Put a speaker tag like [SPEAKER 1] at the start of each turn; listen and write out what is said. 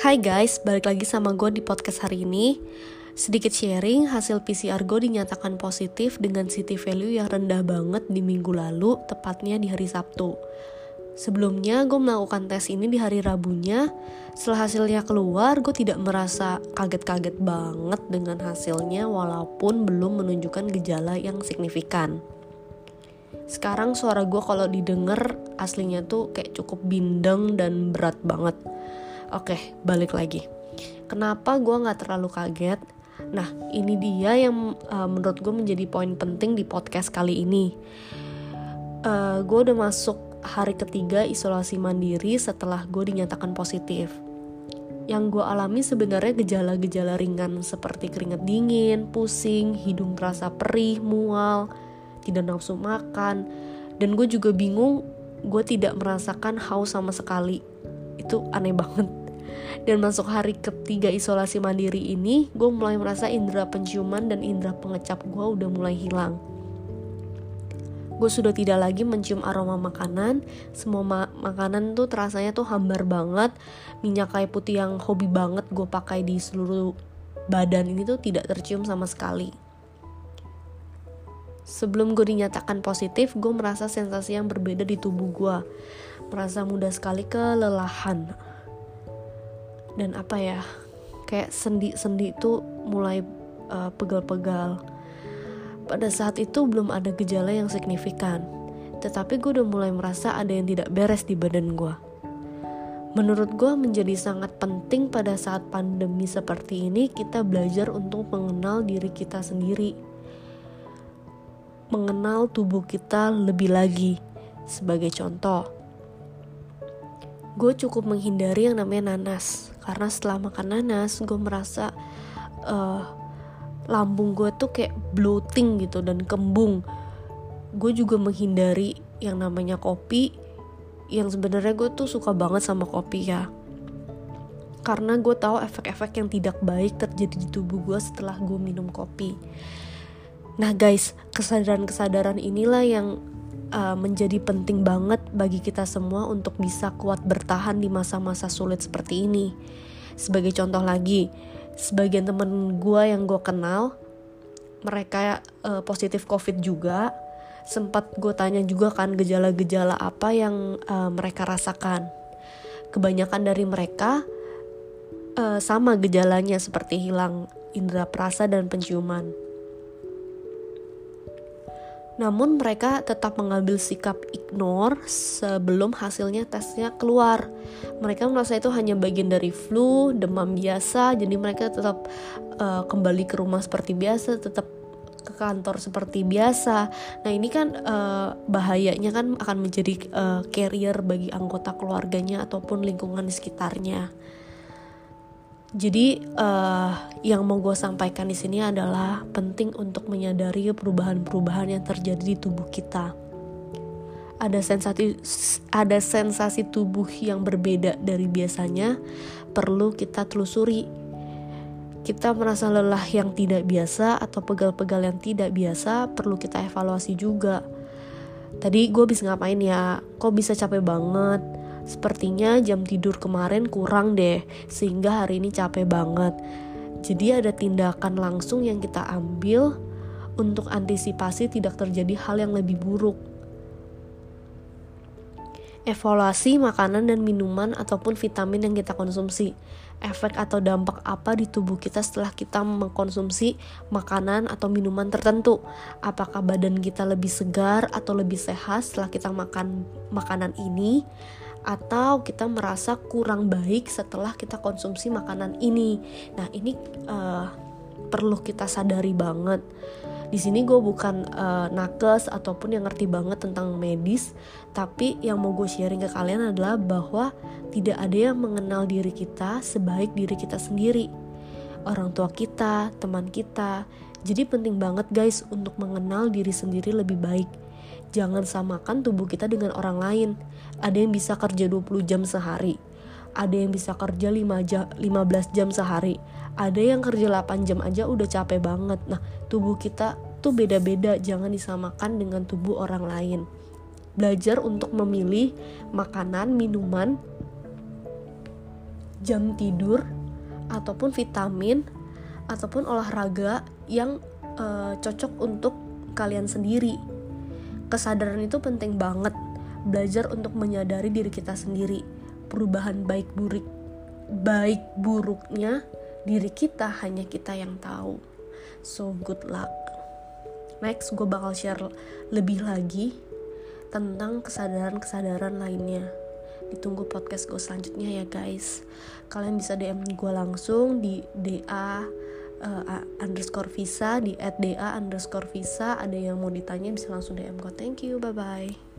[SPEAKER 1] Hai guys, balik lagi sama gue di podcast hari ini. Sedikit sharing, hasil PCR gue dinyatakan positif dengan city value yang rendah banget di minggu lalu, tepatnya di hari Sabtu. Sebelumnya gue melakukan tes ini di hari Rabunya. Setelah hasilnya keluar, gue tidak merasa kaget-kaget banget dengan hasilnya walaupun belum menunjukkan gejala yang signifikan. Sekarang suara gue kalau didengar aslinya tuh kayak cukup bindeng dan berat banget Oke, balik lagi. Kenapa gue nggak terlalu kaget? Nah, ini dia yang uh, menurut gue menjadi poin penting di podcast kali ini. Uh, gue udah masuk hari ketiga isolasi mandiri setelah gue dinyatakan positif. Yang gue alami sebenarnya gejala-gejala ringan seperti keringat dingin, pusing, hidung terasa perih, mual, tidak nafsu makan, dan gue juga bingung gue tidak merasakan haus sama sekali. Itu aneh banget dan masuk hari ketiga isolasi mandiri ini gue mulai merasa indera penciuman dan indera pengecap gue udah mulai hilang. Gue sudah tidak lagi mencium aroma makanan. Semua ma makanan tuh terasanya tuh hambar banget. Minyak kayu putih yang hobi banget gue pakai di seluruh badan ini tuh tidak tercium sama sekali. Sebelum gue dinyatakan positif, gue merasa sensasi yang berbeda di tubuh gue. Merasa mudah sekali kelelahan dan apa ya kayak sendi-sendi itu mulai uh, pegal-pegal. Pada saat itu belum ada gejala yang signifikan tetapi gue udah mulai merasa ada yang tidak beres di badan gue Menurut gue menjadi sangat penting pada saat pandemi seperti ini kita belajar untuk mengenal diri kita sendiri. Mengenal tubuh kita lebih lagi Sebagai contoh. Gue cukup menghindari yang namanya nanas karena setelah makan nanas gue merasa uh, lambung gue tuh kayak bloating gitu dan kembung gue juga menghindari yang namanya kopi yang sebenarnya gue tuh suka banget sama kopi ya karena gue tahu efek-efek yang tidak baik terjadi di tubuh gue setelah gue minum kopi. Nah guys, kesadaran-kesadaran inilah yang uh, menjadi penting banget bagi kita semua untuk bisa kuat bertahan di masa-masa sulit seperti ini. Sebagai contoh lagi, sebagian temen gue yang gue kenal, mereka uh, positif COVID juga. Sempat gue tanya juga kan gejala-gejala apa yang uh, mereka rasakan. Kebanyakan dari mereka uh, sama gejalanya seperti hilang indera perasa dan penciuman. Namun mereka tetap mengambil sikap ignore sebelum hasilnya tesnya keluar. Mereka merasa itu hanya bagian dari flu, demam biasa, jadi mereka tetap uh, kembali ke rumah seperti biasa, tetap ke kantor seperti biasa. Nah ini kan uh, bahayanya kan akan menjadi uh, carrier bagi anggota keluarganya ataupun lingkungan di sekitarnya. Jadi uh, yang mau gue sampaikan di sini adalah penting untuk menyadari perubahan-perubahan yang terjadi di tubuh kita. Ada sensasi ada sensasi tubuh yang berbeda dari biasanya, perlu kita telusuri. Kita merasa lelah yang tidak biasa atau pegal-pegal yang tidak biasa, perlu kita evaluasi juga. Tadi gue bisa ngapain ya? Kok bisa capek banget? Sepertinya jam tidur kemarin kurang deh, sehingga hari ini capek banget. Jadi ada tindakan langsung yang kita ambil untuk antisipasi tidak terjadi hal yang lebih buruk. Evaluasi makanan dan minuman ataupun vitamin yang kita konsumsi. Efek atau dampak apa di tubuh kita setelah kita mengkonsumsi makanan atau minuman tertentu. Apakah badan kita lebih segar atau lebih sehat setelah kita makan makanan ini? Atau kita merasa kurang baik setelah kita konsumsi makanan ini. Nah, ini uh, perlu kita sadari banget. Di sini gue bukan uh, nakes ataupun yang ngerti banget tentang medis, tapi yang mau gue sharing ke kalian adalah bahwa tidak ada yang mengenal diri kita sebaik diri kita sendiri. Orang tua kita, teman kita. Jadi penting banget guys untuk mengenal diri sendiri lebih baik Jangan samakan tubuh kita dengan orang lain. Ada yang bisa kerja 20 jam sehari. Ada yang bisa kerja 5 jam, 15 jam sehari. Ada yang kerja 8 jam aja udah capek banget. Nah, tubuh kita tuh beda-beda, jangan disamakan dengan tubuh orang lain. Belajar untuk memilih makanan, minuman jam tidur ataupun vitamin ataupun olahraga yang uh, cocok untuk kalian sendiri kesadaran itu penting banget. Belajar untuk menyadari diri kita sendiri. Perubahan baik buruk baik buruknya diri kita hanya kita yang tahu. So good luck. Next gue bakal share lebih lagi tentang kesadaran-kesadaran lainnya. Ditunggu podcast gue selanjutnya ya guys. Kalian bisa DM gue langsung di DA uh, underscore visa di at da underscore visa. Ada yang mau ditanya bisa langsung DM gue thank you. Bye bye